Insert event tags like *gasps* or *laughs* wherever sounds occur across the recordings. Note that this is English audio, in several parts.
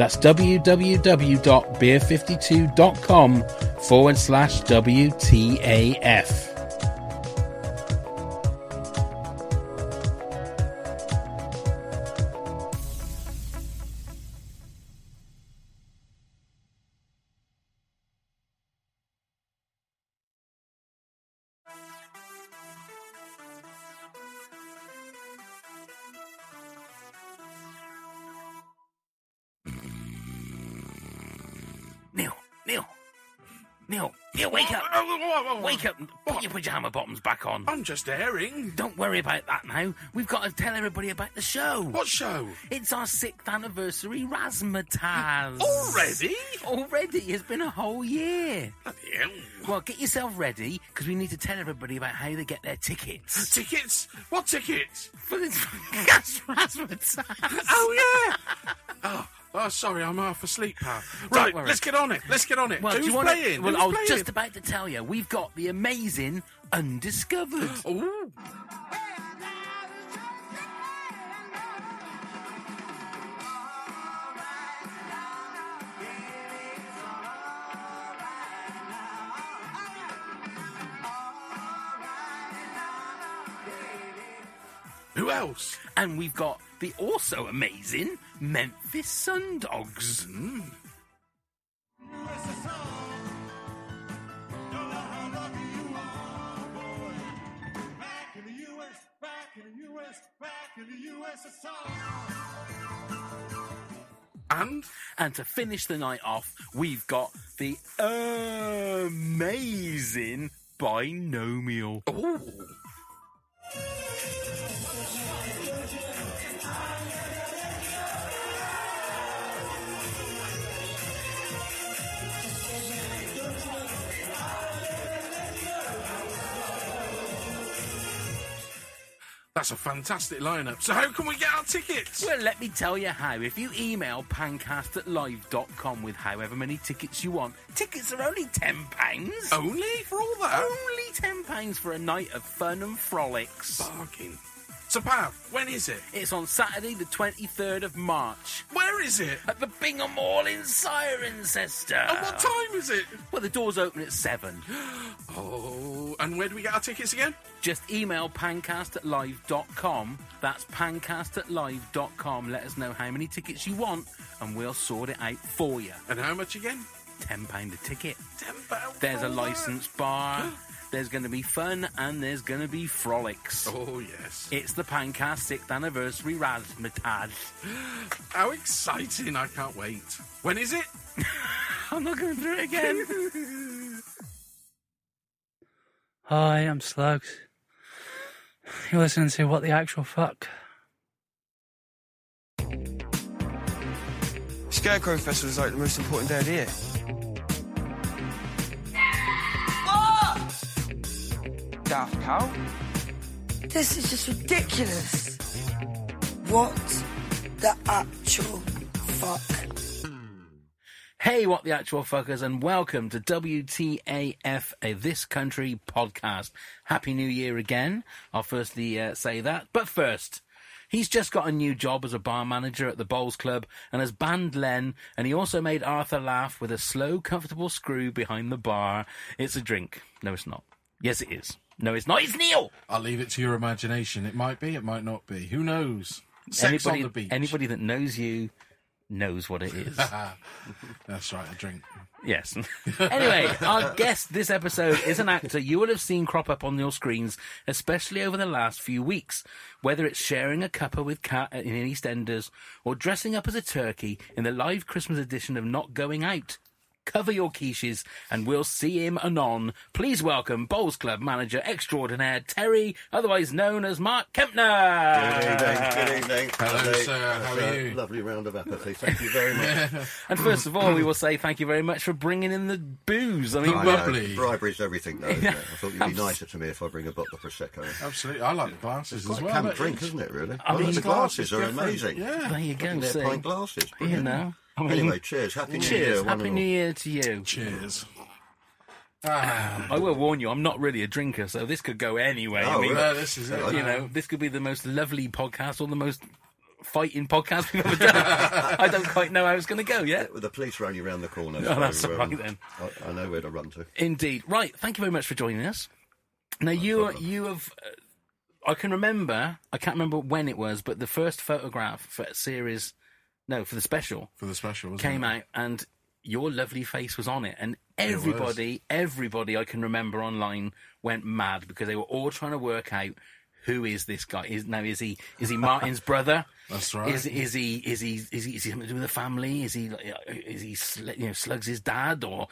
That's www.beer52.com forward slash WTAF. Neil, Neil, wake up! Wake up! Put your pajama bottoms back on. I'm just airing. Don't worry about that now. We've got to tell everybody about the show. What show? It's our sixth anniversary Razzmatazz. Already? Already? It's been a whole year. Bloody hell. Well, get yourself ready because we need to tell everybody about how they get their tickets *gasps* Tickets? What tickets? for this *laughs* Razzmatazz. Oh, yeah. *laughs* oh, oh, sorry, I'm half asleep, pal. Right, let's get on it. Let's get on it. Well, Who's do you want playing? Well, Who's I was playing? just about to tell you, we've got the amazing Undiscovered. Ooh. Who else? And we've got the also amazing Memphis Sundogs. Hmm. And And to finish the night off, we've got the amazing Binomial. ooh. That's a fantastic lineup. So how can we get our tickets? Well, let me tell you how. If you email pancast at live.com with however many tickets you want, tickets are only £10. Only for all that? Only £10 for a night of fun and frolics. Bargain. So, Pav, when is it? It's on Saturday, the 23rd of March, Where is it? at the Bingham Hall in Cirencester. And what time is it? Well, the doors open at 7. *gasps* Oh, and where do we get our tickets again? Just email pancast at live.com. That's pancast at live.com. Let us know how many tickets you want, and we'll sort it out for you. And how much again? £10 a ticket. Ten pounds. There's a that? licensed bar. *gasps* There's going to be fun and there's going to be frolics. Oh yes. It's the Pancast 6th anniversary Razzmatazz. *gasps* How exciting! I can't wait. When is it? *laughs* I'm not going through it again. *laughs* Hi, I'm Slugs. You're listening to What the Actual Fuck. Scarecrow Festival is like the most important day of the year. Daft Cow? This is just ridiculous. What the actual fuck? Hey, what the actual fuckers, and welcome to WTAF, a This Country podcast. Happy New Year again. I'll firstly uh, say that. But first, he's just got a new job as a bar manager at the Bowls Club and has banned Len, and he also made Arthur laugh with a slow, comfortable screw behind the bar. It's a drink. No, it's not. Yes, it is. No, it's not. It's Neil. I'll leave it to your imagination. It might be. It might not be. Who knows? Sex anybody, on the beach. anybody that knows you knows what it is. *laughs* That's right. A drink. Yes. *laughs* anyway, our guest this episode is an actor you will have seen crop up on your screens, especially over the last few weeks. Whether it's sharing a cuppa with Cat in EastEnders or dressing up as a turkey in the live Christmas edition of Not Going Out. Cover your quiches and we'll see him anon. Please welcome Bowls Club manager extraordinaire Terry, otherwise known as Mark Kempner. Good evening. Good evening. Hello, Lovely- sir. How are you? Lovely round of apathy. Thank you very much. And first of all, we will say thank you very much for bringing in the booze. I mean, The I know, Bubbly. bribery's everything, though. Isn't it? I thought you'd be *laughs* nicer to me if I bring a bottle of prosecco. Absolutely. I like the glasses as Quite well. camp but drink, isn't it? Really. I Oh, mean, the glasses are amazing. Yeah. there you go. They're see. pint glasses. You Brilliant. know. I mean, Anyway, cheers. Happy New Year. cheers. one Happy New. Year to you. Cheers. *sighs* I will warn you, I'm not really a drinker, so this could go anyway. I Oh, mean, really? This is it. you know, this could be the most lovely podcast or the most fighting podcast we've ever done. *laughs* I don't quite know how it's going to go yet. Well, The police are only round the corner. Oh, that's so, all right then. I, I know where to run to. Indeed. Right. Thank you very much for joining us. Now you problem. you have. Uh, I can remember. I can't remember when it was, but the first photograph for series, no, for the special. For the special, wasn't came it? out, and your lovely face was on it, and everybody, everybody I can remember online went mad because they were all trying to work out who is this guy. Is now is he is he Martin's brother? *laughs* That's right. Is is he is he is he is he something to do with the family? Is he uh, is he sl- you know slugs his dad or?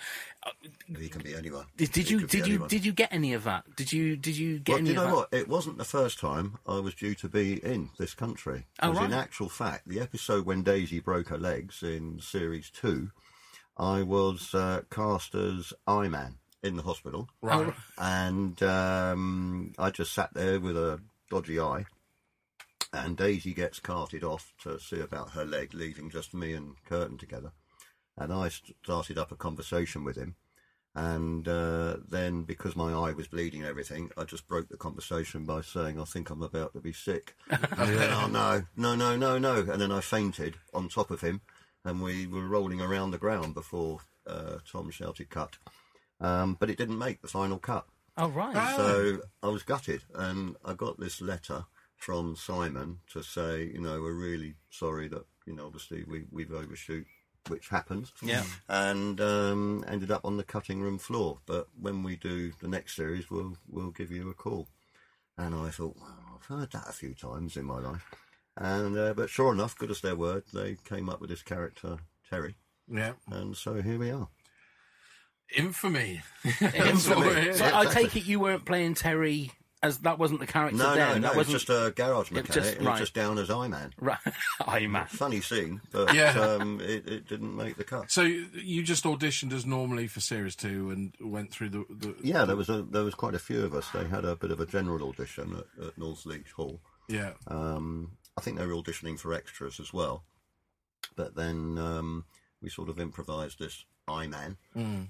He can be anyone. Did, did you did you anyone. did you get any of that? Did you did you get Well, any do you of know that? what? It wasn't the first time I was due to be in this country. Oh, 'Cause In actual fact, the episode when Daisy broke her legs in series two, I was uh, cast as Eye Man in the hospital, Right. and um, I just sat there with a dodgy eye. And Daisy gets carted off to see about her leg, leaving just me and Kurtan together. And I started up a conversation with him. And uh, then, because my eye was bleeding and everything, I just broke the conversation by saying, I think I'm about to be sick. *laughs* and then, oh, no, no, no, no, no. And then I fainted on top of him, and we were rolling around the ground before uh, Tom shouted cut. Um, but it didn't make the final cut. Oh right. So I was gutted, and I got this letter from Simon to say, you know, we're really sorry that, you know, obviously we, we've overshoot, which happens. Yeah. And um, ended up on the cutting room floor. But when we do the next series, we'll we'll give you a call. And I thought, well, I've heard that a few times in my life. And uh, but sure enough, good as their word, they came up with this character Terry, Yeah. and so here we are. Infamy. Infamy. *laughs* So I take it you weren't playing Terry as that wasn't the character No, then. no, no. that It's wasn't just a garage mechanic. just- It was right. just down as Eye Man. right. *laughs* I'm man. funny scene, but *laughs* Yeah. um, it, it didn't make the cut. So you just auditioned as normally for series two and went through the. the Yeah, there was a there was quite a few of us. They had a bit of a general audition at, at Northleach Hall. yeah. Um, I think they were auditioning for extras as well, but then um, we sort of improvised this Eye Man,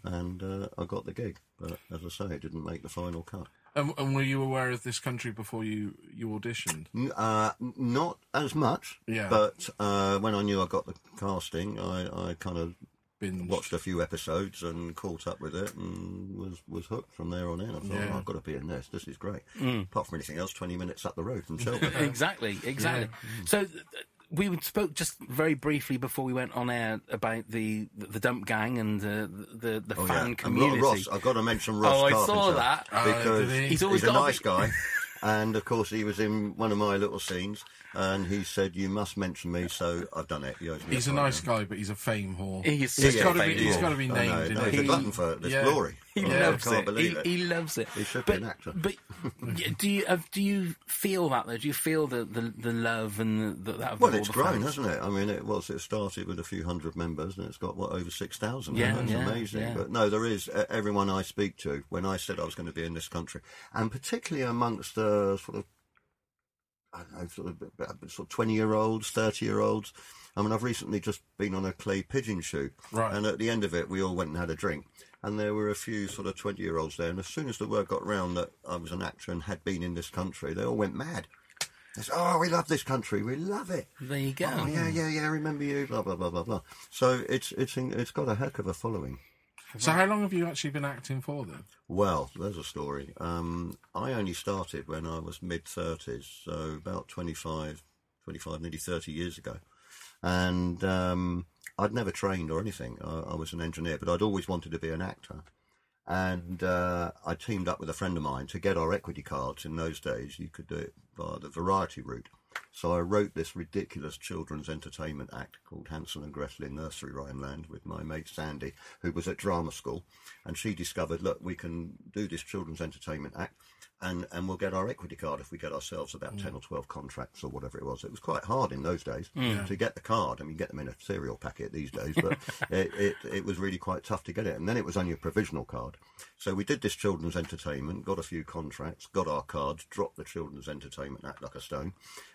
and uh, I got the gig. But as I say, it didn't make the final cut. And, and were you aware of this country before you you auditioned? Uh, not as much, Yeah. but uh, when I knew I got the casting, I, I kind of Been watched a few episodes and caught up with it and was was hooked from there on in. I thought, Yeah. oh, I've got to be in this. This is great. Apart from anything else, twenty minutes up the road from Cheltenham. *laughs* exactly, exactly. So th- th- we spoke just very briefly before we went on air about the the dump gang and uh, the the Oh, fan yeah. And community. Ross, I've got to mention Ross Oh, I saw that. Oh, because did he? He's always a gotta nice be- guy. *laughs* And of course, he was in one of my little scenes, and he said, "You must mention me." So I've done it. He He's a fiver. nice guy, but he's a fame whore. He's He's such got to be. He's got to be I know, named. no, in he's it. a glutton for this Yeah. glory. He I loves it. he, it. he loves it. He should but, be an actor. But do you uh, do you feel that though? Do you feel the the, the love and the, that? Well, it's grown, fans? hasn't it? I mean, it was. It started with a few hundred members, and it's got what over six thousand. Yeah, That's yeah, amazing. yeah. But no, there is uh, everyone I speak to. When I said I was going to be in this country, and particularly amongst the sort of, I don't know, sort of, uh, sort of twenty-year-olds, thirty-year-olds. I mean, I've recently just been on a clay pigeon shoot, Right. and at the end of it, we all went and had a drink. And there were a few sort of 20 year olds there. And as soon as the word got round that I was an actor and had been in this country, they all went mad. They said, Oh, we love this country. We love it. There you go. Oh yeah, yeah, yeah. I remember you. Blah blah blah blah blah. So it's it's it's got a heck of a following. So how long have you actually been acting for then? Well, there's a story. Um, I only started when I was mid thirties, so about 25, 25, nearly thirty years ago. And um, I'd never trained or anything. I, I was an engineer, but I'd always wanted to be an actor. And uh, I teamed up with a friend of mine to get our equity cards. In those days, you could do it via the variety route. So I wrote this ridiculous children's entertainment act called Hansel and Gretel in Nursery Rhyme Land with my mate Sandy, who was at drama school. And she discovered, look, we can do this children's entertainment act and, and we'll get our equity card if we get ourselves about mm. 10 or 12 contracts or whatever it was. It was quite hard in those days mm. to get the card. I mean, you get them in a cereal packet these days, but *laughs* it, it, it was really quite tough to get it. And then it was only a provisional card. So we did this children's entertainment, got a few contracts, got our cards, dropped the children's entertainment act like a stone.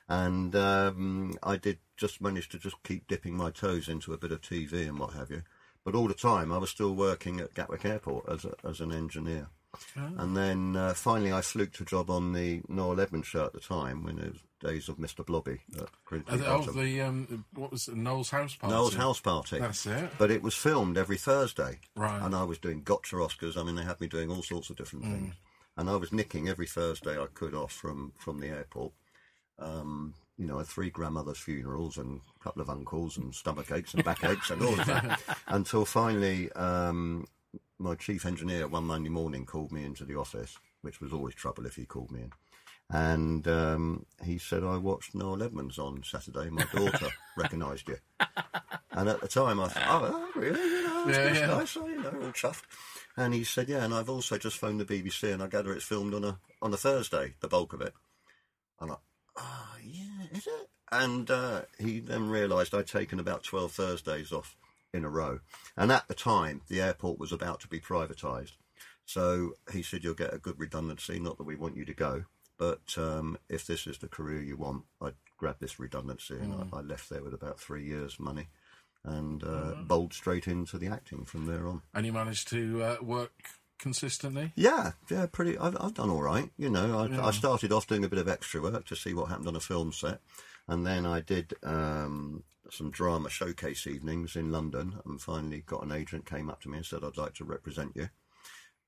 And um, I did just manage to just keep dipping my toes into a bit of TV and what have you. But all the time, I was still working at Gatwick Airport as, a, as an engineer. And then uh, finally, I fluked a job on the Noel Edmonds show at the time when it was days of Mr. Blobby. At Grimsby Uh, oh, the um, what was it? Noel's house party. Noel's house party. That's it. But it was filmed every Thursday. Right. And I was doing gotcha Oscars. I mean, they had me doing all sorts of different things. And I was nicking every Thursday I could off from, from the airport. Um, you know, three grandmother's funerals and a couple of uncles and stomach aches and back aches and all of that. *laughs* Until finally, um, my chief engineer one Monday morning called me into the office, which was always trouble if he called me in. And um, he said, I watched Noel Edmonds on Saturday. My daughter *laughs* recognised you. And at the time, I thought, oh, oh, really? You know, Yeah, yeah. nice. So, you know, all chuffed. And he said, yeah, and I've also just phoned the BBC, and I gather it's filmed on a on a Thursday, the bulk of it. And I'm like, oh, yeah, is it? And uh, he then realised I'd taken about 12 Thursdays off in a row. And at the time, the airport was about to be privatised. So he said, you'll get a good redundancy, not that we want you to go. But um, if this is the career you want, I'd grab this redundancy. And I, I left there with about three years' money and uh, bowled straight into the acting from there on. And you managed to uh, work consistently. Yeah, yeah, pretty. I've, I've done all right. You know, I, I started off doing a bit of extra work to see what happened on a film set, and then I did um, some drama showcase evenings in London, and finally got an agent came up to me and said, "I'd like to represent you."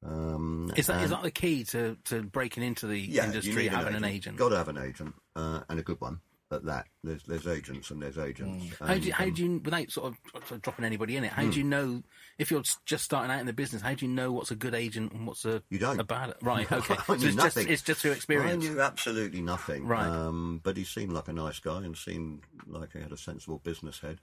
Um, Is that is and- that the key to, to breaking into the yeah, you industry? need Having an agent. Got to have an agent, uh, and a good one at that. There's there's agents and there's agents. How do you, how um, do you, without sort of, sort of dropping anybody in it, how do you know if you're just starting out in the business? How do you know what's a good agent and what's a You don't. a bad? Right, *laughs* okay. So it's just it's just through experience. I knew absolutely nothing. Right. Um, but he seemed like a nice guy and seemed like he had a sensible business head.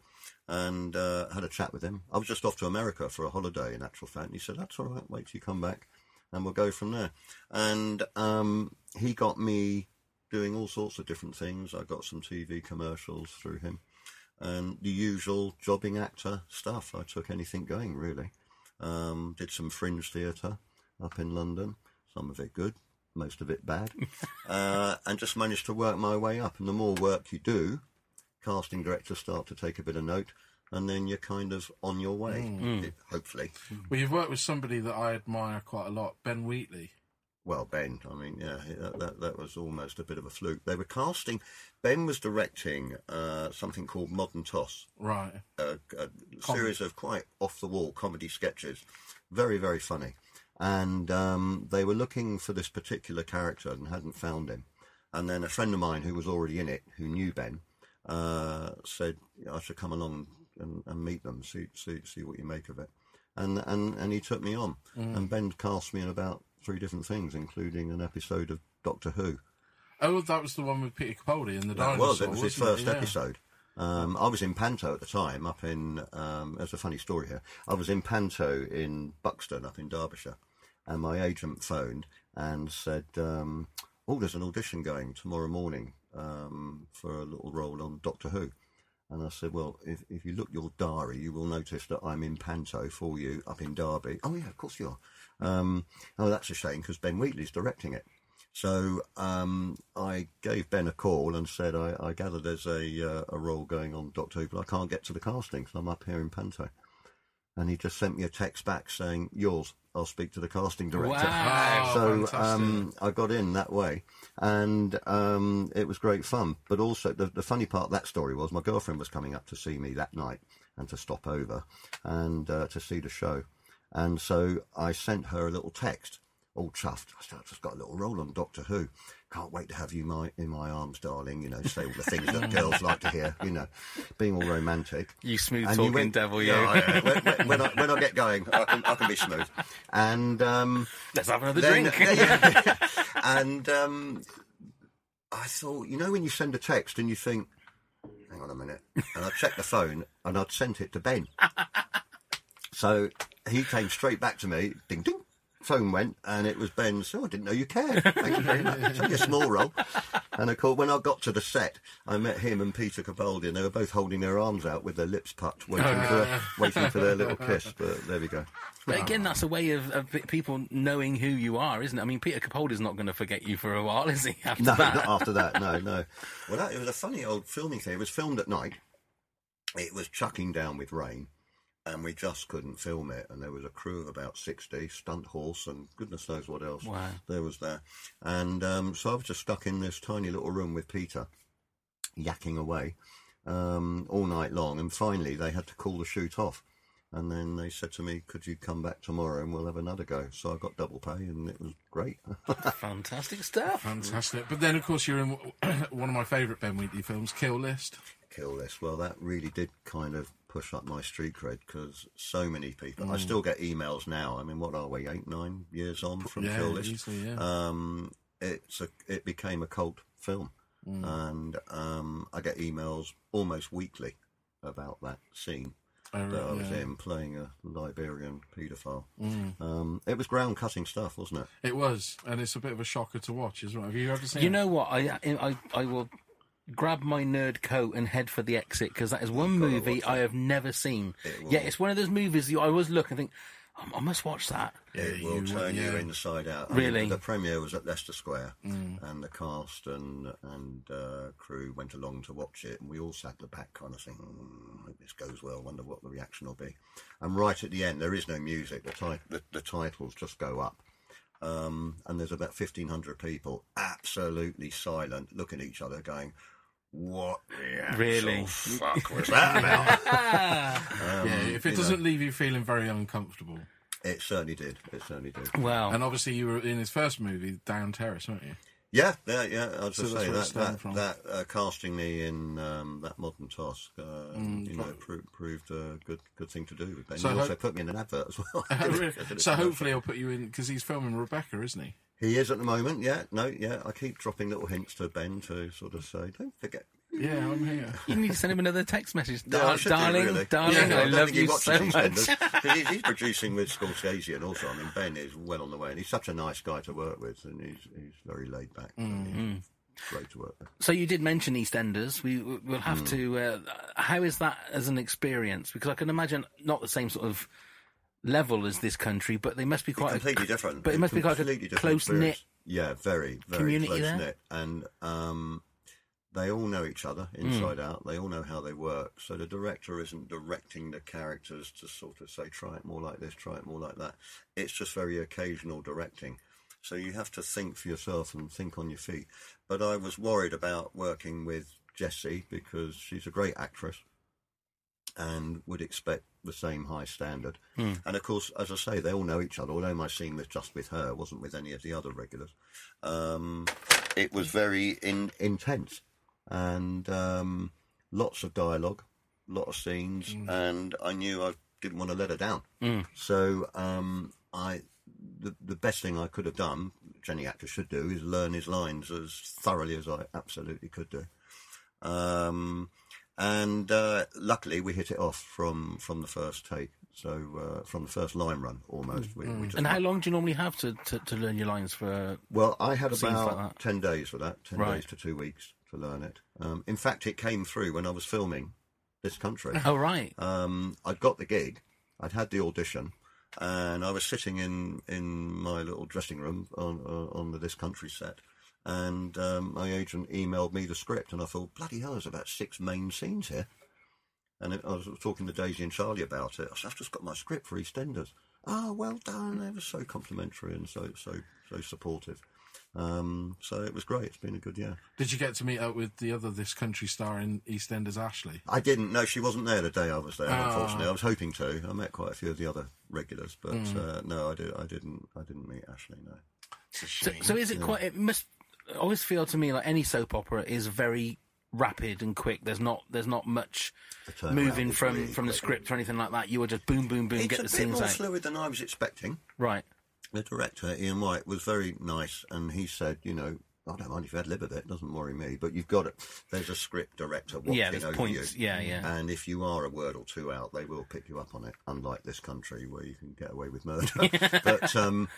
And uh, had a chat with him. I was just off to America for a holiday, in actual fact. And he said, "That's all right. Wait till you come back, and we'll go from there." And um, he got me doing all sorts of different things. I got some TV commercials through him, and the usual jobbing actor stuff. I took anything going really. Um, did some fringe theatre up in London. Some of it good, most of it bad, *laughs* uh, and just managed to work my way up. And the more work you do, casting directors start to take a bit of note, and then you're kind of on your way. It- hopefully. Well, you've worked with somebody that I admire quite a lot, Ben Wheatley. Well, Ben, I mean, yeah, that, that, that was almost a bit of a fluke. They were casting, Ben was directing uh, something called Modern Toss, Right. a, a series of quite off the wall comedy sketches. Very, very funny. And um, they were looking for this particular character and hadn't found him. And then a friend of mine who was already in it, who knew Ben, uh, said, I should come along and, and meet them, see, see, see what you make of it. And, and, and he took me on. And Ben cast me in about three different things, including an episode of Doctor Who. Oh, that was the one with Peter Capaldi and the That dinosaur. was. It was his first Yeah. episode. Um, I was in Panto at the time, up in. Um, there's a funny story here. I was in Panto in Buxton, up in Derbyshire, and my agent phoned and said, um, "Oh, there's an audition going tomorrow morning um, for a little role on Doctor Who." And I said, "Well, if, if you look your diary, you will notice that I'm in Panto for you up in Derby." Oh yeah, of course you are. Um, oh, that's a shame because Ben Wheatley's directing it. So um, I gave Ben a call and said, I, I gather there's a uh, a role going on Doctor Who, but I can't get to the casting, because I'm up here in Panto. And he just sent me a text back saying, "Yours. I'll speak to the casting director." Wow. So um, I got in that way, and um, it was great fun. But also, the, the funny part of that story was my girlfriend was coming up to see me that night and to stop over and uh, to see the show. And so I sent her a little text, all chuffed. I said, I've just got a little role on Doctor Who. can't wait to have you my, in my arms, darling. You know, say all the things that girls like to hear. You know, being all romantic. You smooth And talking went- devil, you. Yeah, yeah. when, when- when I, when I get going, I can, I can be smooth. And um, Let's have another then- drink. *laughs* yeah. *laughs* and um, I thought, you know, when you send a text and you think, hang on a minute, and I checked the phone and I'd sent it to Ben. *laughs* so he came straight back to me, ding ding. Phone went and it was Ben. So oh, I didn't know you cared. Thank you very much. Only a small role. And of course, when I got to the set, I met him and Peter Capaldi, and they were both holding their arms out with their lips pucked, waiting oh, for waiting for their little kiss. But there we go. But again, that's a way of, of people knowing who you are, isn't it? I mean, Peter Capaldi's not going to forget you for a while, *laughs* is he? After No, that, not after that. No, no. Well, that, it was a funny old filming thing. It was filmed at night. It was chucking down with rain, and we just couldn't film it. And there was a crew of about sixty, stunt horse, and goodness knows what else. Wow. There was there, and um, so I was just stuck in this tiny little room with Peter, yakking away um, all night long. And finally, they had to call the shoot off. And then they said to me, "Could you come back tomorrow and we'll have another go?" So I got double pay, and it was great. *laughs* fantastic stuff. Fantastic. But then, of course, you're in *clears throat* one of my favourite Ben Wheatley films, Kill List. kill List. Well, that really did kind of push up my street cred because so many people. I still get emails now. I mean, what are we? Eight, nine years on from Yeah, Kill List. easily, yeah. Um, it's a, it became a cult film, and um, I get emails almost weekly about that scene. Oh, That I was yeah. in playing a librarian paedophile. Um, it was ground cutting stuff, wasn't it? It was, and it's a bit of a shocker to watch as well. Have you ever seen You it? know what? I, I I will grab my nerd coat and head for the exit because that is one movie watch I it. have never seen. It Yeah, it's one of those movies you I always look and think, "Oh, I must watch that. it will you- turn you inside out. I Really? mean, the premiere was at Leicester Square, Mm. and the cast and and uh, crew went along to watch it, and we all sat at the back, kind of thinking, mm, "Hope this goes well. Wonder what the reaction will be." And right at the end, there is no music. The ti- the, the titles just go up. Um, and there's about 1,500 people absolutely silent, looking at each other, going, What the actual Really? fuck was that about? *laughs* Um, yeah, if it doesn't leave you feeling very uncomfortable. it certainly did. It certainly did. Well, And obviously, you were in his first movie, Down Terrace, weren't you? Yeah, yeah, yeah. I was So just saying that that, that uh, casting me in um, that Modern Toss, uh, Mm, you know, pro- proved a good good thing to do. Ben So he ho- also put me in an advert as well. Oh, *laughs* really? so hopefully he'll put you in because he's filming Rebecca, isn't he? he is at the moment. Yeah, no, yeah. I keep dropping little hints to Ben to sort of say, don't forget. Yeah, I'm here. you need to send him another text message. No, Dar- I should do, darling, really. darling, Yeah, I don't love think he you watches so these much. tenders. 'Cause *laughs* he's, he's producing with Scorsese, and also, I mean, Ben is well on the way, and he's such a nice guy to work with, and he's he's very laid back. Mm-hmm. He's Great to work with. So you did mention EastEnders. We we'll have to. Uh, how is that as an experience? Because I can imagine not the same sort of level as this country, but they must be quite completely different. But it must be quite a completely different close knit. experience. Yeah, very, very community close there? knit, and um, they all know each other inside Hmm. out. They all know how they work. So the director isn't directing the characters to sort of say, "Try it more like this, try it more like that." It's just very occasional directing. So you have to think for yourself and think on your feet. But I was worried about working with Jessie because she's a great actress and would expect the same high standard. And of course, as I say, they all know each other. Although my scene was just with her, it wasn't with any of the other regulars. Um, it was very in, intense and um, lots of dialogue, lot of scenes, and I knew I didn't want to let her down. So um, I, the the best thing I could have done, which any actor should do, is learn his lines as thoroughly as I absolutely could do. Um, and uh, luckily, we hit it off from from the first take. So uh, from the first line run, almost. We, we And how long do you normally have to, to, to learn your lines for? well, I had about like 10 days for that, 10 Right. days to two weeks to learn it. Um, in fact, it came through when I was filming this country. Oh right, um, I'd got the gig, I'd had the audition, and I was sitting in, in my little dressing room on, uh, on the This Country set. And um, my agent emailed me the script, and I thought, bloody hell, there's about six main scenes here. And I was talking to Daisy and Charlie about it. I said, I've just got my script for EastEnders. Oh, well done. They were so complimentary and so so so supportive. Um, so it was great. It's been a good year. Did you get to meet up with the other This Country star in EastEnders, Ashley? I didn't. No, she wasn't there the day I was there. Ah. Unfortunately, I was hoping to. I met quite a few of the other regulars, but Hmm. uh, no, I did. I didn't. I didn't meet Ashley. No. so, so is it quite? It must. Always feel to me like any soap opera is very rapid and quick. There's not there's not much The moving from really from the script or anything like that. You were just boom boom boom It's get a the bit scenes more out. fluid than I was expecting. Right. The director, Ian White, was very nice, and he said, you know, I don't mind if you had lib of it, it doesn't worry me, but you've got it. There's a script director watching Yeah, over points. you. Yeah, yeah. And if you are a word or two out, they will pick you up on it, unlike this country where you can get away with murder. *laughs* but um,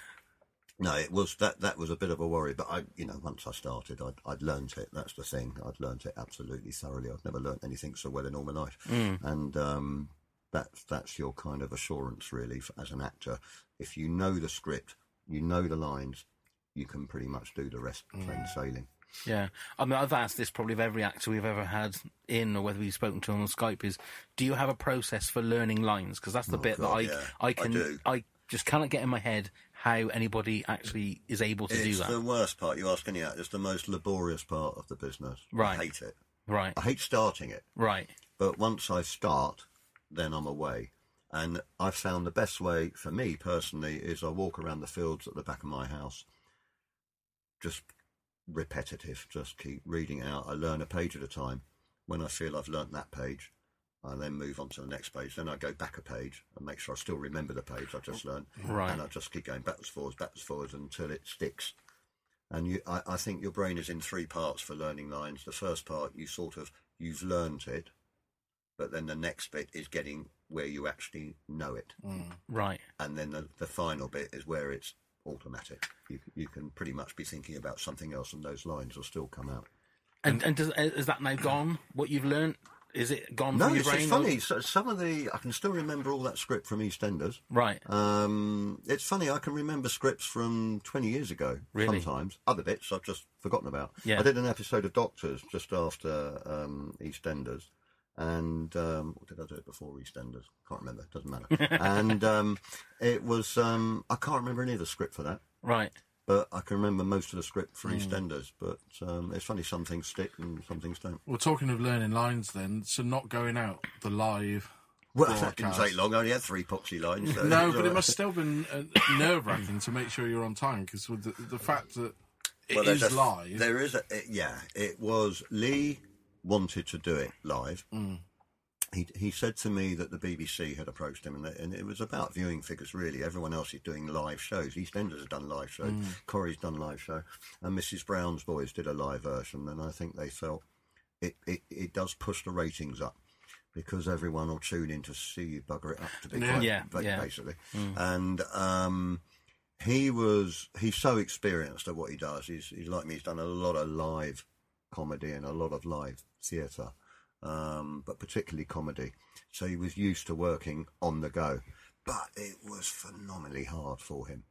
no, it was that that was a bit of a worry. But I, you know, once I started, I'd, I'd learnt it. That's the thing. I'd learnt it absolutely thoroughly. I've never learnt anything so well in all my life. And um, that's that's your kind of assurance, really, f as an actor. If you know the script, you know the lines, you can pretty much do the rest mm. plain sailing. Yeah, I mean, I've asked this probably of every actor we've ever had in, or whether we've spoken to on Skype. Is do you have a process for learning lines? Because that's the Oh, bit God, that I yeah. I I can do. just cannot get in my head how anybody actually is able to do It's that. the worst part. You ask any actor, it's the most laborious part of the business. Right. I hate it. Right, I hate starting it. right, But once I start, then I'm away. And I've found the best way for me personally is I walk around the fields at the back of my house, just repetitive, just keep reading out. I learn a page at a time. When I feel I've learnt that page, I then move on to the next page. Then I go back a page and make sure I still remember the page I just learnt. Right. And I just keep going backwards, forwards, backwards, forwards until it sticks. And you, I, I think your brain is in three parts for learning lines. The first part, you sort of, you've learnt it, but then the next bit is getting where you actually know it. right. And then the, the final bit is where it's automatic. You, you can pretty much be thinking about something else and those lines will still come out. And and does, is that now gone? What you've learnt is it gone No, from your it's, brain? it's funny. So, some of the, I can still remember all that script from EastEnders. Right. Um, it's funny, I can remember scripts from 20 years ago. Really? Sometimes. Other bits I've just forgotten about. Yeah. I did an episode of Doctors just after um, EastEnders. And, um, or did I do it before EastEnders? Can't remember. Doesn't matter. *laughs* and um, it was, um, I can't remember any of the script for that. Right. But I can remember most of the script for EastEnders. But um, it's funny, some things stick and some things don't. Well, talking of learning lines, then, so not going out the live. Well, *laughs* that didn't take long. I only had three poxy lines. so No, but all it must still been uh, nerve wracking to make sure you're on time because with the, the fact that it Well, is there's a- live. There is a it- yeah. It was Lee wanted to do it live. Mm. He he said to me that the BBC had approached him, and, they, and it was about viewing figures. Really, everyone else is doing live shows. EastEnders has done live shows. Mm. Corrie's done live show, and Mrs Brown's Boys did a live version. And I think they felt it it, it does push the ratings up. Because everyone will tune in to see you bugger it up to be Yeah. quite, Yeah, yeah. basically. And um, he was he's so experienced at what he does. He's he's like me. He's done a lot of live comedy and a lot of live theatre, um, but particularly comedy. So he was used to working on the go. But it was phenomenally hard for him.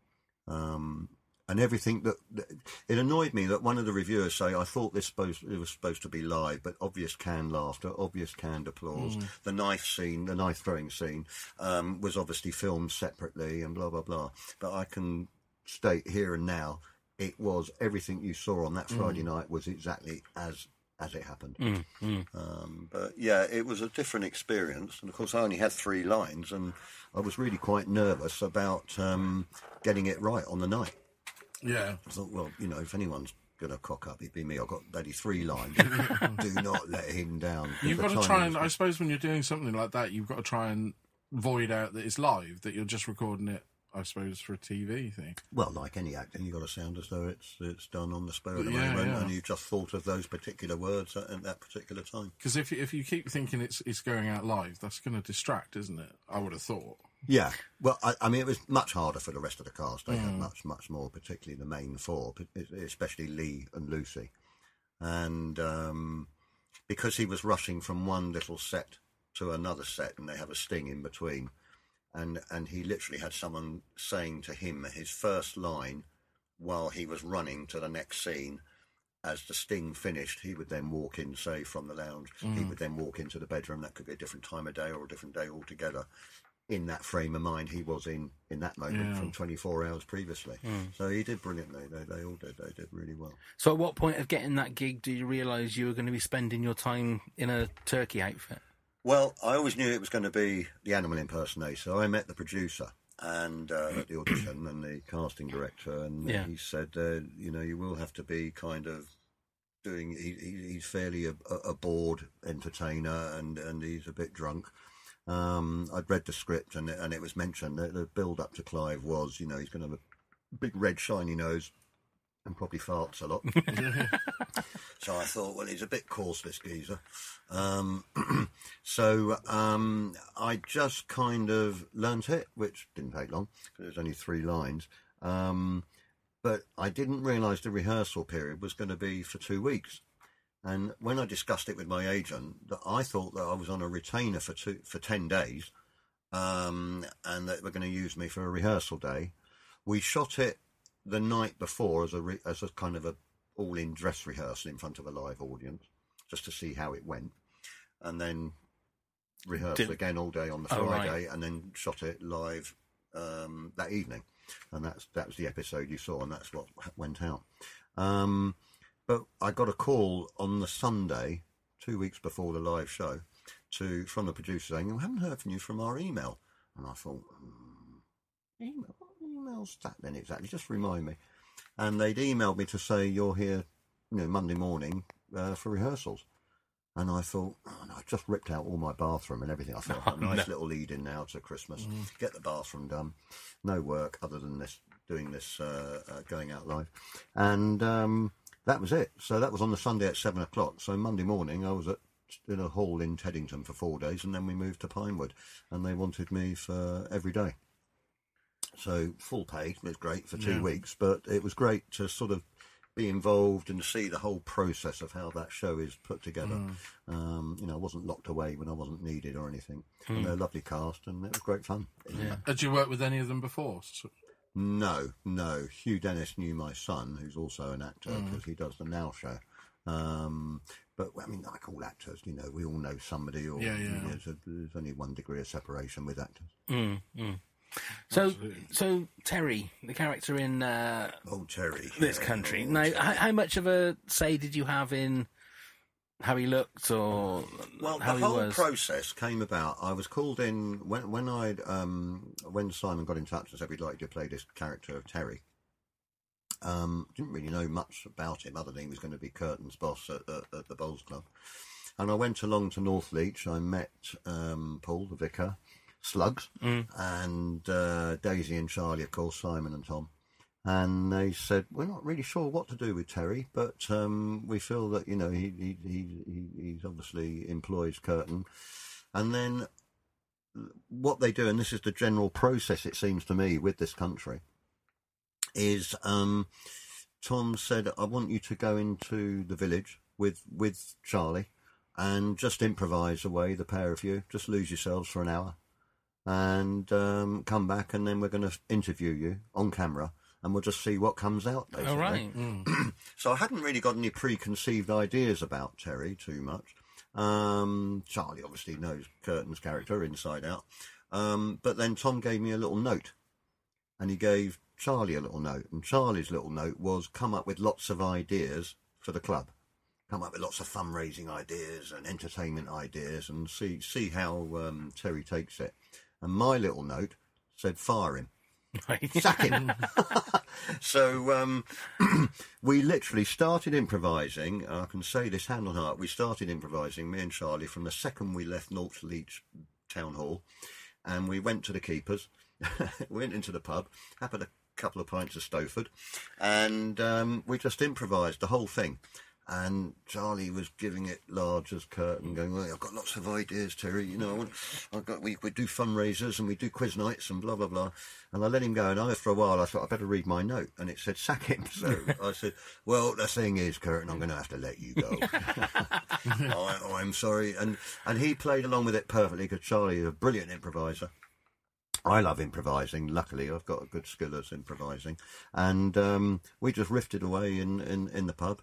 Um, and everything that, that it annoyed me that one of the reviewers say I thought this supposed it was supposed to be live, but obvious canned laughter, obvious canned applause. The knife scene, the knife throwing scene, um, was obviously filmed separately and blah blah blah. But I can state here and now, it was everything you saw on that Friday night was exactly as as it happened. Um, but yeah, it was a different experience, and of course I only had three lines, and I was really quite nervous about um, getting it right on the night. yeah. I thought, well, you know, if anyone's going to cock up, it'd be me. I've got bloody three lines. *laughs* Do not let him down. You've got to try and, I suppose, when you're doing something like that, you've got to try and void out that it's live, that you're just recording it, I suppose, for a TV thing. Well, like any acting, you've got to sound as though it's it's done on the spur of the Yeah, moment, yeah. and you've just thought of those particular words at, at that particular time. Because if, you- if you keep thinking it's it's going out live, that's going to distract, isn't it? I would have thought. Yeah. Well, I, I mean, it was much harder for the rest of the cast. They had much, much more, particularly the main four, especially Lee and Lucy. And um, because he was rushing from one little set to another set, and they have a sting in between, and and he literally had someone saying to him his first line while he was running to the next scene. As the sting finished, he would then walk in, say, from the lounge. He mm. would then walk into the bedroom. That could be a different time of day or a different day altogether in that frame of mind he was in in that moment Yeah. from 24 hours previously. Hmm. So he did brilliantly. They, they all did. They did really well. So at what point of getting that gig do you realise you were going to be spending your time in a turkey outfit? Well, I always knew it was going to be the animal impersonator. So I met the producer, and uh, at the audition, and the casting director, and Yeah. he said, uh, you know, you will have to be kind of doing. He, he, he's fairly a, a bored entertainer, and and he's a bit drunk. Um, I'd read the script, and it, and it was mentioned that the build up to Clive was, you know, he's going to have a big red shiny nose and probably farts a lot. so I thought, well, he's a bit coarse, this geezer. Um, *clears throat* so um, I just kind of learnt it, which didn't take long because it was only three lines. Um, but I didn't realise the rehearsal period was going to be for two weeks. And when I discussed it with my agent, that I thought that I was on a retainer for two for ten days, um, and that we're going to use me for a rehearsal day. We shot it the night before as a re- as a kind of a all in dress rehearsal in front of a live audience, just to see how it went, and then rehearsed Did- again all day on the Oh, right. Friday, and then shot it live um, that evening, and that's that was the episode you saw, and that's what went out. Um, but I got a call on the Sunday, two weeks before the live show, to from the producer saying, "We haven't heard from you from our email," and I thought, hmm, "Email? Email's that then exactly? Just remind me." And they'd emailed me to say, "You're here, you know, Monday morning uh, for rehearsals." And I thought, oh, no, I just ripped out all my bathroom and everything. I thought, a nice little lead in now to Christmas. Get the bathroom done. No work other than this, doing this, uh, uh, going out live. And um, that was it. So that was on the Sunday at seven o'clock. So Monday morning, I was at in a hall in Teddington for four days, and then we moved to Pinewood, and they wanted me for every day. So full pay. It was great for two weeks, but it was great to sort of be involved and see the whole process of how that show is put together. Um, you know, I wasn't locked away when I wasn't needed or anything. And they're a lovely cast, and it was great fun. Had you worked with any of them before? No, no. Hugh Dennis knew my son, who's also an actor, because he does the Now Show. Um, but I mean, like all actors, you know, we all know somebody, or Yeah, yeah. you know, there's, a, there's only one degree of separation with actors. Mm, mm. So, so Terry, the character in uh, Oh, Terry, this yeah, country. oh, Now, Terry. how, how much of a say did you have in how he looked or Well, how the he whole was? process came about. I was called in when when I um, when Simon got in touch and said we'd like you to play this character of Terry. Um, didn't really know much about him other than he was going to be Kurtan's boss at, at, at the Bowls Club. And I went along to Northleach. I met um, Paul, the vicar, Slugs, and uh, Daisy and Charlie, of course, Simon and Tom. And they said, "We're not really sure what to do with Terry, but um, we feel that you know he he, he, he he's obviously employs Kurtan." And then what they do, and this is the general process, it seems to me, with this country, is um, Tom said, "I want you to go into the village with with Charlie and just improvise away, the pair of you. Just lose yourselves for an hour, and um, come back, and then we're going to interview you on camera." And we'll just see what comes out. Basically. All right. *clears throat* So I hadn't really got any preconceived ideas about Terry too much. Um, Charlie obviously knows Kurtan's character inside out. Um, but then Tom gave me a little note, and he gave Charlie a little note. And Charlie's little note was come up with lots of ideas for the club, come up with lots of fundraising ideas and entertainment ideas, and see see how um, Terry takes it. And my little note said fire him sack him. *laughs* *laughs* so um, *clears throat* we literally started improvising. I can say this hand on heart. We started improvising, me and Charlie, from the second we left Northleach Town Hall, and we went to the keepers, *laughs* went into the pub, had a couple of pints of Stowford, and um, we just improvised the whole thing. And Charlie was giving it large as Kurtan, going, well, I've got lots of ideas, Terry. You know, I got, we, we do fundraisers and we do quiz nights and blah, blah, blah. And I let him go. And after a while, I thought, I better read my note. And it said, sack him. *laughs* So I said, well, the thing is, Kurtan, I'm going to have to let you go. *laughs* I, I'm sorry. And, and he played along with it perfectly because Charlie is a brilliant improviser. I love improvising. Luckily, I've got a good skill at improvising, and um, we just riffed away in, in, in the pub,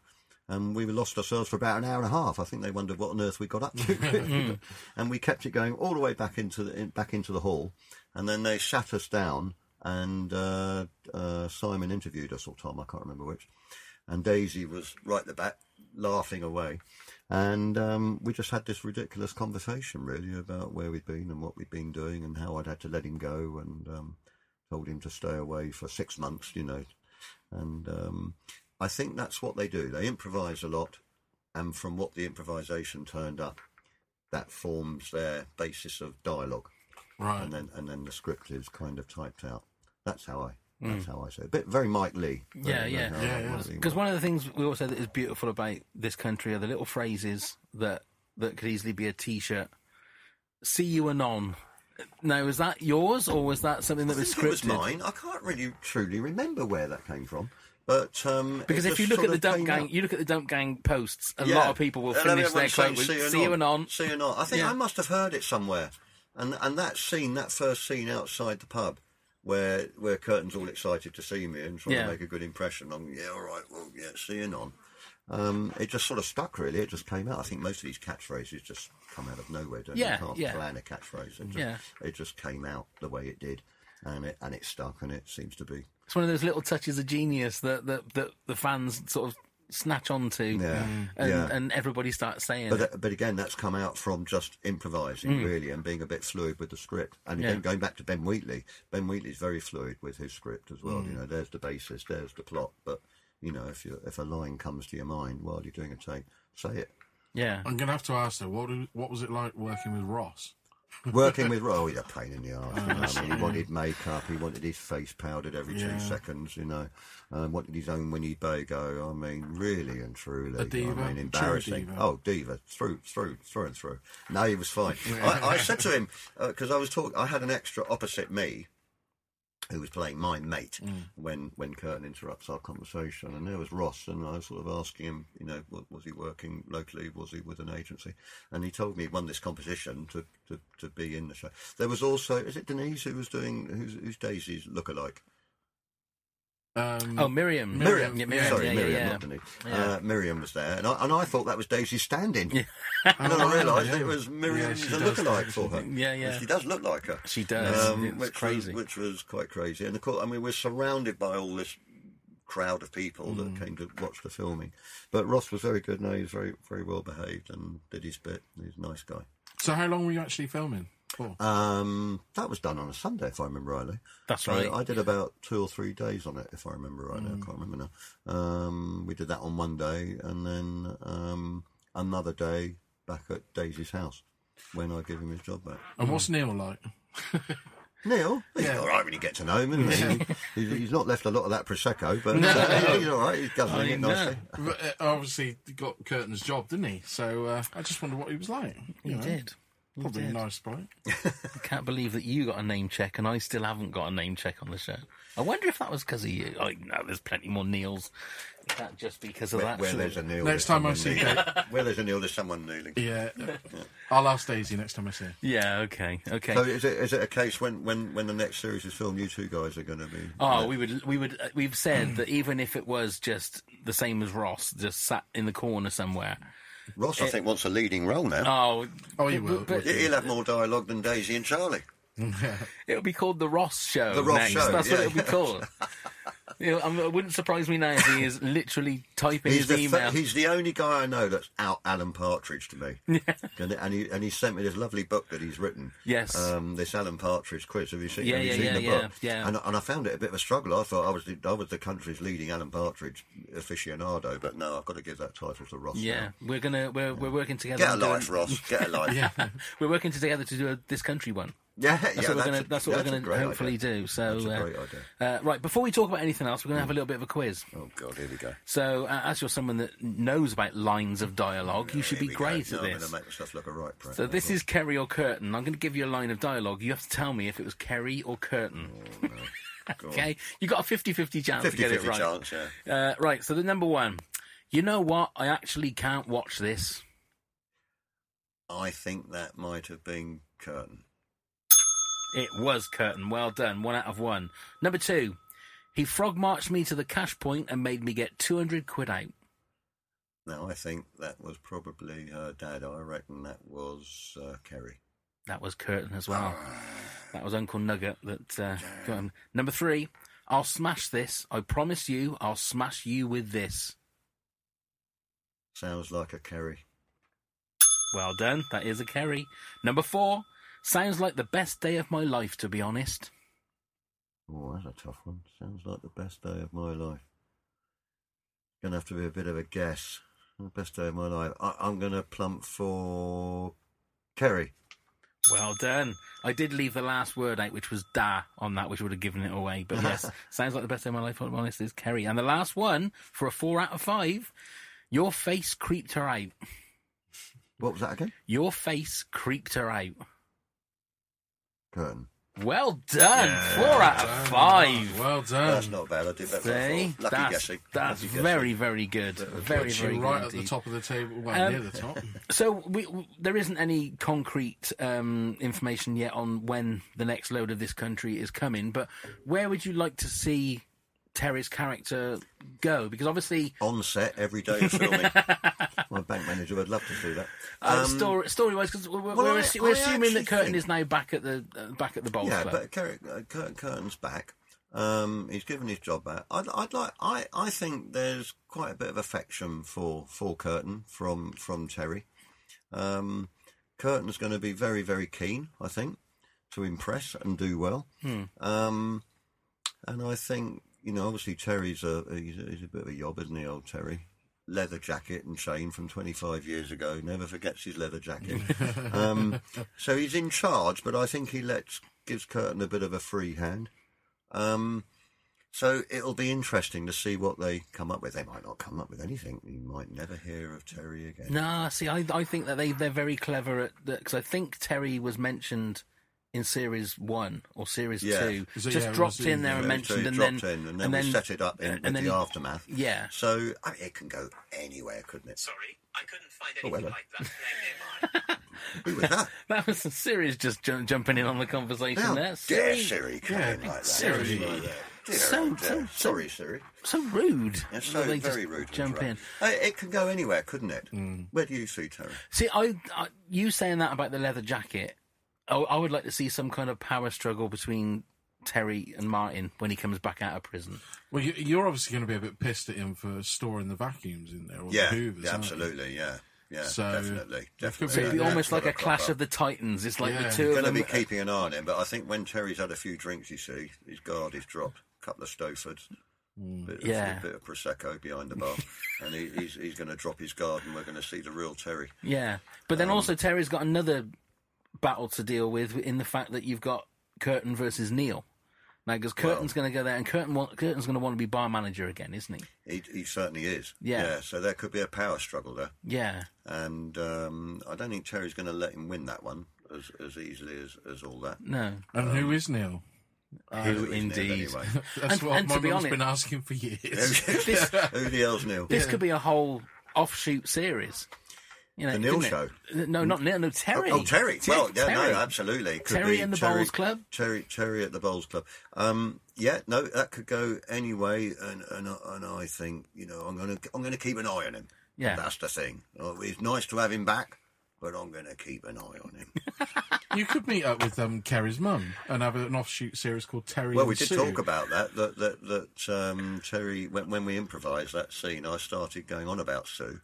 and we lost ourselves for about an hour and a half. I think they wondered what on earth we got up to, *laughs* and we kept it going all the way back into the in, back into the hall, and then they sat us down, and uh, uh, Simon interviewed us, or Tom, I can't remember which, and Daisy was right at the back laughing away. And um, we just had this ridiculous conversation, really, about where we'd been and what we'd been doing, and how I'd had to let him go, and um, told him to stay away for six months, you know. And um, I think that's what they do. They improvise a lot, and from what the improvisation turned up, that forms their basis of dialogue, Right. and then and then the script is kind of typed out. That's how I. That's how I say it. A bit very Mike Lee. Mm. Yeah, Very- yeah. very Yeah, Mike yeah. Because one of the things we also that is beautiful about this country are the little phrases that that could easily be a T-shirt. See you anon. Now, is that yours or was that something that I was think it was scripted? mine. I can't really truly remember where that came from, but um, Because if you look at the dump gang, out. you look at the dump gang posts. A Yeah. lot of people will finish their quote with "See you "See you anon." See you anon. I think Yeah. I must have heard it somewhere, and and that scene, that first scene outside the pub. Where where Kurtan's all excited to see me and trying Yeah. to make a good impression. I'm yeah, all right, well, yeah, see you on. Um, it just sort of stuck, really. It just came out. I think most of these catchphrases just come out of nowhere. Don't Yeah, you? can't yeah. plan a catchphrase. It just, Yeah. it just came out the way it did, and it and it stuck, and it seems to be It's one of those little touches of genius that that, that the fans sort of snatch onto, Yeah. and, Yeah. and everybody starts saying But it. but again, that's come out from just improvising really and being a bit fluid with the script. And again, Mm. Yeah. going back to Ben Wheatley, Ben Wheatley's very fluid with his script as well. Mm. You know, there's the basis, there's the plot, but you know, if you if a line comes to your mind while you're doing a take, say it. Yeah, I'm gonna have to ask though, what what was it like working with Ross? Working with oh, he's a pain in the arse. I mean, he wanted makeup. He wanted his face powdered every Yeah. two seconds. You know, uh, wanted his own Winnebago. I mean, really and truly. Diva? I mean, embarrassing. diva. Oh, diva, through, through, through and through. No, he was fine. *laughs* I, I said to him because I was talking. I had an extra opposite me. Who was playing my mate mm. when when Kurtan interrupts our conversation, and there was Ross, and I was sort of asking him, you know, wa- was he working locally? Was he with an agency? And he told me he won this competition to, to, to be in the show. There was also, is it Denise who was doing who's, who's Daisy's look-alike? Um, Oh, Miriam. Miriam, Yeah, Miriam. sorry, yeah, Miriam, yeah, not Denise. Yeah. Uh, Miriam was there, and I, and I thought that was Daisy's stand-in. and then I *laughs* realised it was Miriam, she the does look-alike for her. Yeah, yeah. And she does look like her. She does. Um, It's which crazy. Was, which was quite crazy. And of course, I mean, we're surrounded by all this crowd of people Mm. that came to watch the filming. But Ross was very good. No, he was very, very well behaved and did his bit. He's a nice guy. So how long were you actually filming for? Um, that was done on a Sunday, if I remember rightly. That's So right. I did about two or three days on it, if I remember rightly. I can't remember now. Um, we did that on one day, and then um, another day back at Daisy's house when I give him his job back. And what's Neil like? *laughs* Neil, he's Yeah. all right when you get to know him, isn't he? he's, he's not left a lot of that prosecco, but uh, he's all right. He's guzzling I it know. nicely. But, uh, obviously, he got Kurtan's job, didn't he? So uh, I just wonder what he was like. He You know, did. He Probably a nice bloke. I can't believe that you got a name check and I still haven't got a name check on the show. I wonder if that was because of you. Like, know there's plenty more Neils. Is that just because of Where, that? where there's a Neil, Next there's time I someone see kneeling. *laughs* *laughs* where there's a Neil, there's someone kneeling. Yeah. I'll ask Daisy next time I see her. Yeah, okay, okay. So is it is it a case when, when, when the next series is filmed, you two guys are going to be? Oh, we would, we would, uh, we've said that even if it was just the same as Ross, just sat in the corner somewhere. Ross, I think, wants a leading role now. Oh, Oh, he but- will. but He- He'll have more dialogue than Daisy and Charlie. *laughs* it'll be called the Ross Show. The Ross next. Show, That's what it'll be called. *laughs* you know, it wouldn't surprise me now if he is *laughs* literally typing He's his the, email. fir- he's the only guy I know that's out Alan Partridge to me. *laughs* and, and he and he sent me this lovely book that he's written. Yes. Um, this Alan Partridge quiz. Have you seen? Yeah, have you yeah, seen yeah, the yeah, book? yeah. And, and I found it a bit of a struggle. I thought I was the, I was the country's leading Alan Partridge aficionado, but no, I've got to give that title to Ross. yeah, now. we're gonna we're we're working together. Get a on doing- life, Ross. Get a *laughs* life. Yeah. We're working together to do a, this country one. Yeah, That's yeah, what we're gonna. That's what we're gonna hopefully idea. do. So, That's a uh, idea. uh, right before we talk about anything else, we're gonna have a little bit of a quiz. Oh God, here we go. So, uh, as you're someone that knows about lines of dialogue, you should be great No, at I'm this. going to make myself look a right. So this is Kerry or Kurtan. I'm going to give you a line of dialogue. You have to tell me if it was Kerry or Kurtan. Oh, *laughs* on. okay? You got a 50-50 chance to get it right. chance, yeah. Uh, right. So the number one. You know what? I actually can't watch this. I think that might have been Kurtan. It was Kurtan. Well done. One out of one. Number two. He frog marched me to the cash point and made me get 200 quid out. No, I think that was probably her dad. I reckon that was uh, Kerry. That was Kurtan as well. That was Uncle Nugget that uh, got him. Number three. I'll smash this. I promise you, I'll smash you with this. Sounds like a Kerry. Well done. That is a Kerry. Number four. Sounds like the best day of my life, to be honest. Oh, that's a tough one. Sounds like the best day of my life. Gonna have to be a bit of a guess. Best day of my life. I, I'm gonna plump for Kerry. Well done. I did leave the last word out, which was da on that, which would have given it away. But *laughs* yes, sounds like the best day of my life. If I'm honest, is Kerry. And the last one for a four out of five. Your face creeped her out. What was that again? Your face creeped her out. Kurtan. Well done. Four out of five. Well done. That's not bad. I did that. for See. Lucky that's guessing. that's Lucky guessing. very very good. Very Puts very you good right at the top of the table, well, Um, near the top. So we, w there isn't any concrete um, information yet on when the next load of this country is coming. But where would you like to see Terry's character go? Because obviously, on set every day of filming. *laughs* My bank manager would love to see that. uh, Um, story story wise, because we're, well, we're, I- assu- we're I assuming that Kurtan think- is now back at the uh, back at the Bowls yeah, Club. but Cur- uh, Kurtan's back. Um, he's given his job back. I'd, I'd like. I, I think there's quite a bit of affection for for Kurtan from from Terry. Um, Kurtan's going to be very very keen. I think to impress and do well. Um, and I think you know, obviously Terry's a he's, a he's a bit of a yob, isn't he, old Terry? Leather jacket and chain from 25 years ago. Never forgets his leather jacket. *laughs* um, so he's in charge, but I think he lets gives Kurtan a bit of a free hand. Um, so it'll be interesting to see what they come up with. They might not come up with anything. You might never hear of Terry again. Nah, see, I I think that they they're very clever at that because I think Terry was mentioned in series one or series Yeah. two, Is it- just yeah, dropped in in there there. and mentioned, he and then in, and then, we set it up in and with then the aftermath. Yeah. So I mean, it can go anywhere, couldn't it? Sorry, I couldn't find Oh, anything well, like that. *laughs* Who was that? *laughs* That was Siri's just ju- jumping in on the conversation How there. dare Siri, Siri come Yeah, like that? Siri. Like that. Dear, So- so- Sorry, Siri. so rude. It's so They just very rude. to Jump in. interrupt. Uh, It could go anywhere, couldn't it? Mm. Where do you see Terry? See, I, I you saying that about the leather jacket. I, I would like to see some kind of power struggle between Terry and Martin when he comes back out of prison. Well, you, you're obviously going to be a bit pissed at him for storing the vacuums in there, or Yeah, the hoovers. yeah, aren't you? absolutely, yeah, yeah, So, definitely, it could definitely. be- So it'd be Yeah, almost like a clash crop of the titans. It's like Yeah. the two of them. Going to be keeping an eye on him, but I think when Terry's had a few drinks, you see, his guard is dropped. A couple of Stofords, bit, Yeah. of, a bit of prosecco behind the bar, *laughs* and he, he's he's going to drop his guard, and we're going to see the real Terry. Yeah, but then Um, also Terry's got another battle to deal with in the fact that you've got Kurtan versus Neil. Now, because Kurtan's going to go there, and Kurtan want, Kurtan's going to want to be bar manager again, isn't he? He, he certainly is. Yeah. yeah. So there could be a power struggle there, Yeah, and um, I don't think Terry's going to let him win that one as as easily as, as all that. no, And who is Neil? who Isn't it, indeed? Anyway. *laughs* That's And- what and my to be honest- been asking for years. This *laughs* Who the hell's Neil? this could be a whole offshoot series. You know, The Neil show? it? No, not Neil. No, Terry. Oh, Terry. Ter- well, yeah, Terry. no, absolutely. Could Terry and the Bowls Club? Terry, Terry at the Bowls Club. Um, yeah, no, that could go anyway, and and and I think you know I'm gonna I'm gonna keep an eye on him. Yeah. that's the thing. Oh, it's nice to have him back, but I'm gonna keep an eye on him. *laughs* you could meet up with um, Kerry's mum and have an offshoot series called Terry. well, and we did Sue. talk about that. That that that um, Terry when when we improvised that scene, I started going on about Sue,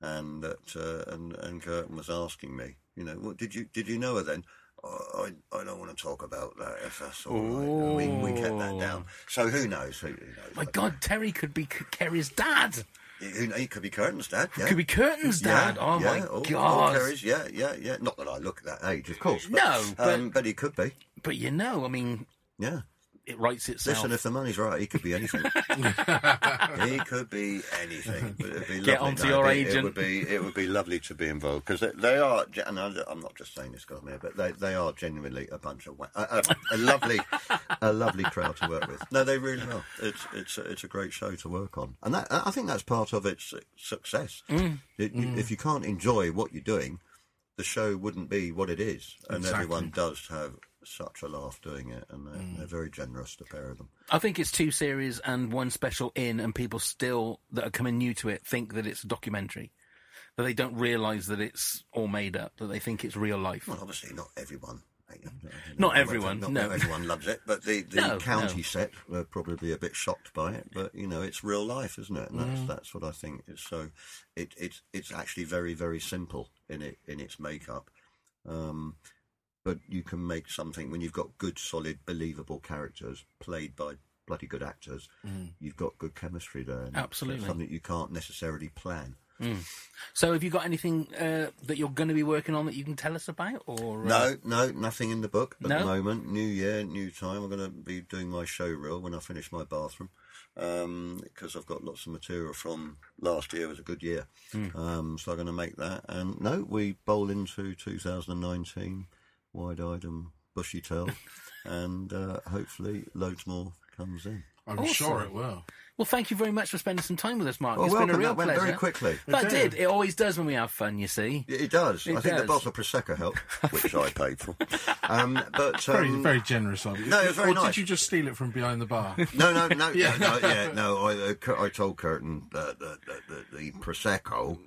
and that uh, and and Kurtan was asking me, you know, what did you did you know her then? Oh, I, I don't want to talk about that if that's all right. We, we kept that down. So who knows? Who, who knows? My God, Terry could be Kerry's dad. He, he could be Kurtan's dad. Yeah. Could be Kurtan's dad. Yeah, oh yeah, my all- all God. Kerry's, yeah, yeah, yeah. Not that I look at that age, of course. But, No, but- um, but he could be. But you know, I mean, Yeah. It writes itself. Listen, if the money's right, he could be anything. *laughs* he could be anything. But it'd be Get lovely. onto No, your it'd be- agent. It would be. It would be lovely to be involved because they, they are. And I- I'm not just saying this because here, but they they are genuinely a bunch of wa- a, a, a lovely a lovely crowd to work with. No, they really are. It's it's a, it's a great show to work on, and that I think that's part of its success. Mm. It- you- If you can't enjoy what you're doing, the show wouldn't be what it is, and Exactly. everyone does have such a laugh doing it, and they're, Mm. they're very generous, the pair of them. I think it's two series and one special in, and people still that are coming new to it think that it's a documentary. That they don't realise that it's all made up. That they think it's real life. Well, obviously, not everyone. Not everyone, Not, no. everyone loves it, but the, the *laughs* No, county no. set were probably a bit shocked by it. But you know, it's real life, isn't it? And that's Mm. that's what I think. It's so it, it's it's actually very very simple in it in its makeup. Um, but you can make something when you've got good, solid, believable characters played by bloody good actors. You've got good chemistry there. Absolutely. something that you can't necessarily plan. So, have you got anything uh, that you're going to be working on that you can tell us about? Or uh, No, no, nothing in the book at No? the moment. New year, new time. I'm going to be doing my show reel when I finish my bathroom because I've got lots of material from last year. It was a good year, um, so I'm going to make that. And no, we bowl into 2019 wide-eyed and bushy-tailed, *laughs* and uh, hopefully loads more comes in. I'm Awesome. sure it will. Well, thank you very much for spending some time with us, Mark. Well, it's been a welcome. real That went pleasure. very quickly. That It did. did. It always does when we have fun. You see. It does. It I think the bottle of prosecco helped, *laughs* which I paid for. Um, but Very, um, very generous of you. no, it was very or nice. did you just steal it from behind the bar? *laughs* No, no, no, Yeah. yeah, no, yeah, no. I, uh, I told Kurtan that the, the, the, the prosecco,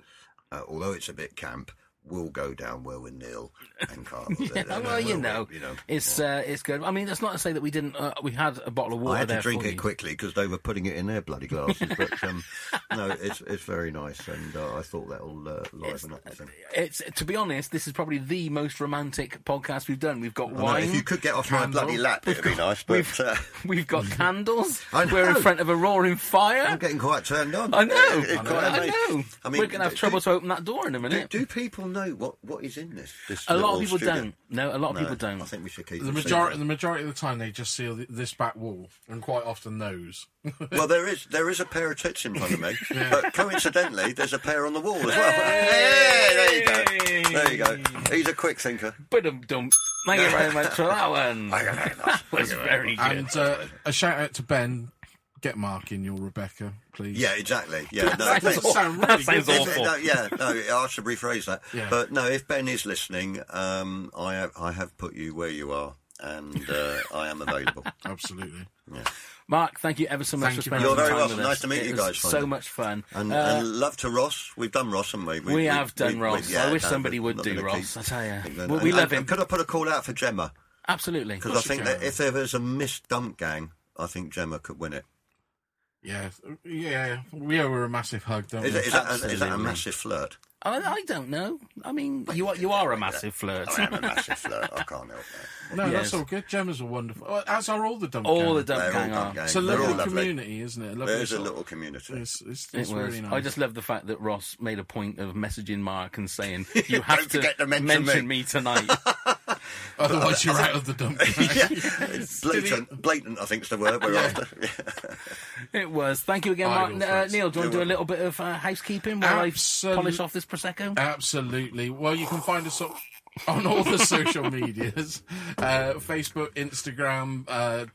uh, although it's a bit camp, will go down well with Neil *laughs* and Carl. Yeah, well, you know, you know. it's uh, it's good. I mean, that's not to say that we didn't. Uh, we had a bottle of water I had to drink it you. quickly because they were putting it in their bloody glasses. but *laughs* um, no, it's it's very nice, and uh, I thought that'll uh, liven up the thing. It's to be honest, this is probably the most romantic podcast we've done. We've got I know, wine. if you could get off my bloody lap, it'd be nice. we've- But uh, *laughs* We've got candles. I know. We're in front of a roaring fire. I'm getting quite turned on. I know. I quite know. I mean, We're going to have do- trouble to open that door in a Do, minute. do people know what, what is in this? this a lot of people studio? don't. No, a lot of No, people don't. I think we should keep The majority, secret. the majority of the time, they just see this back wall, and quite often those. *laughs* Well, there is there is a pair of tits in front of me, *laughs* but coincidentally, there's a pair on the wall as well. Hey, *laughs* there you go. There you go. He's a quick thinker. Ba-dum-dum. Thank you very much for that one. Thank you very much. That was very good. And uh, a shout out to Ben. Get Mark in your Rebecca, please. Yeah, exactly. Yeah, no, That thanks. doesn't sound really That sounds good. awful. No, yeah, no, I should rephrase that. Yeah. But no, if Ben is listening, um, I have, I have put you where you are, and uh, I am available. *laughs* Absolutely. Mark, thank you ever so much Thank for you spending very some much. time You're very welcome. Nice to meet It you was guys, So finally. much fun. And, Uh, and love to Ross. We've done Ross, haven't we? we, have done Ross. yeah, I wish no, somebody would do Ross. keep- I tell you, And- we, we and- love and him. Could I put a call out for Gemma? Absolutely. Because I course you think that if there was a missed dump gang, I think Gemma could win it. Yeah, yeah. We owe her a massive hug, don't Is, we? it, is, that, a, that a massive flirt? I, I don't know. I mean, you are you are a massive flirt. I am a massive *laughs* flirt. I can't help that. no, yes. that's all good. Gemma's a wonderful. As are all the dump All the gang. dump They're all gang dump are. gang. It's a They're all lovely lovely. community, isn't it? A lovely There's a sort- little community. It's, it's, It it's was. really nice. I just love the fact that Ross made a point of messaging Mark and saying, *laughs* "You have Don't to forget to mention me." me tonight." *laughs* Otherwise, you're out of the dump. *laughs* yeah, it's blatant, blatant, I think is the word we're after. *laughs* it was. Thank you again, Mark. Idle Uh. Neil, do you want to do a little bit of uh, housekeeping while Absolute- I polish off this prosecco? Absolutely. Well, you can find us on, on all the social medias *laughs* uh, Facebook, Instagram, uh,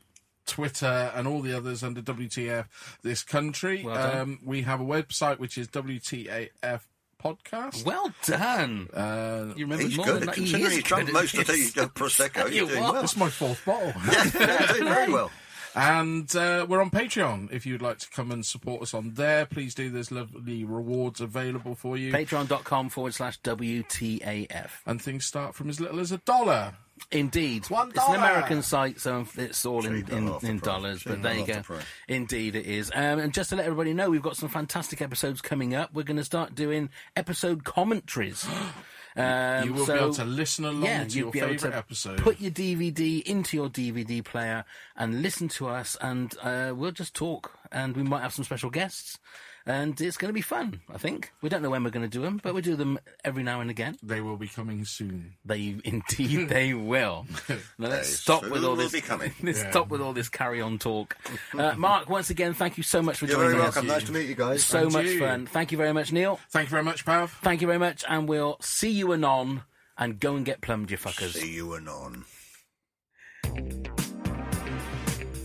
Twitter, and all the others under WTF This Country. Well um, we have a website which is WTAF Podcast. Well done. Uh, you remember He's more good. than that. He Considering is he's drunk most of Yes. the uh, prosecco, *laughs* You you're doing what? well. that's my fourth bottle. *laughs* Yeah, you're doing very well. And uh, we're on Patreon. If you'd like to come and support us on there, please do. There's lovely rewards available for you. Patreon.com forward slash WTAF. and things start from as little as a dollar. Indeed. One It's an. American site, so it's all in, in, in dollars. But there you half the go. Indeed, it is. Um, and just to let everybody know, we've got some fantastic episodes coming up. We're going to start doing episode commentaries. *gasps* *gasps* Um, You will so, be able to listen along yeah, to your be able favourite to episode. Put your DVD into your DVD player and listen to us, and uh, we'll just talk. And we might have some special guests, and it's going to be fun. I think we don't know when we're going to do them, but we do them every now and again. They will be coming soon. They *laughs* indeed they will. Now let's They stop with all this. be coming. *laughs* Let's Yeah. stop with all this carry on talk. Uh, *laughs* Mark, once again, thank you so much for You're joining very us. welcome. Nice to meet you guys. So And much you. fun. Thank you very much, Neil. Thank you very much, Pav. Thank you very much, and we'll see you anon. And go and get plumbed, you fuckers. See you anon.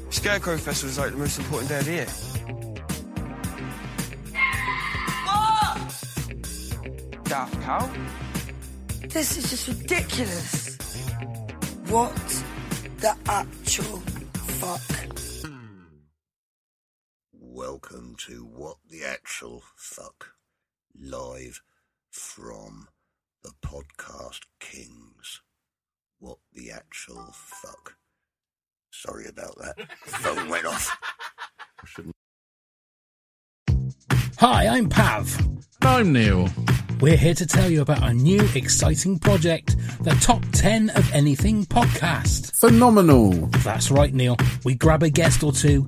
Scarecrow Festival is like the most important day of the year. Daft Cow? This is just ridiculous. What the actual fuck? Welcome to What the Actual Fuck, live from the Podcast Kings. What the Actual Fuck. Sorry about that. Phone went off. I shouldn't. Hi, I'm Pav. I'm Neil. We're here to tell you about our new exciting project, the Top 10 of Anything podcast. Phenomenal. That's right, Neil. We grab a guest or two,